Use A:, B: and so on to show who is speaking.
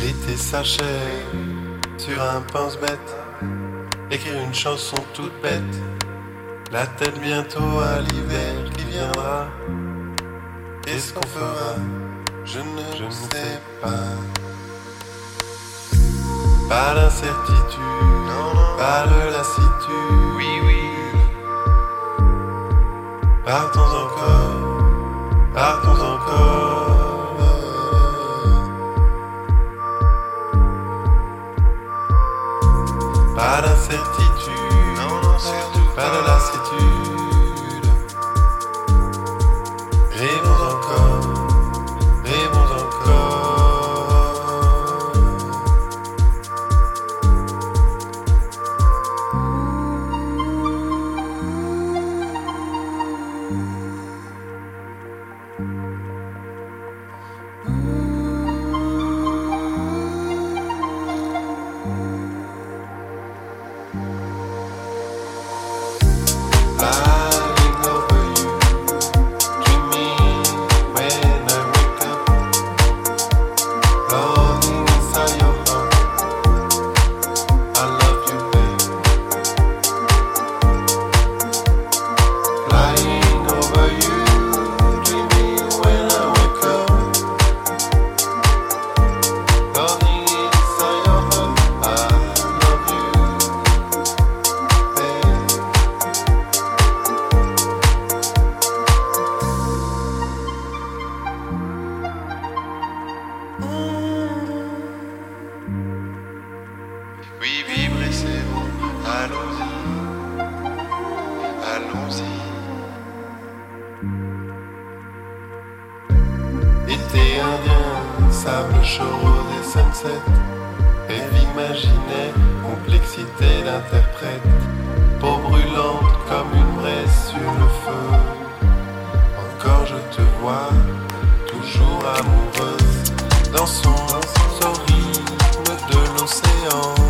A: L'été s'achève sur un pense-bête. Écrire une chanson toute bête. La tête bientôt à l'hiver qui viendra. Qu'est-ce qu'on fera? Je ne, je ne sais pas. Pas d'incertitude, pas de lassitude.
B: Oui, oui.
A: Partons encore, partons encore.
B: Bye.
A: Été indien, sable choreux des sunset. Rêve imaginée, complexité d'interprète. Peau brûlante comme une braise sur le feu. Encore je te vois, toujours amoureuse. Dansons, dansons au de l'océan.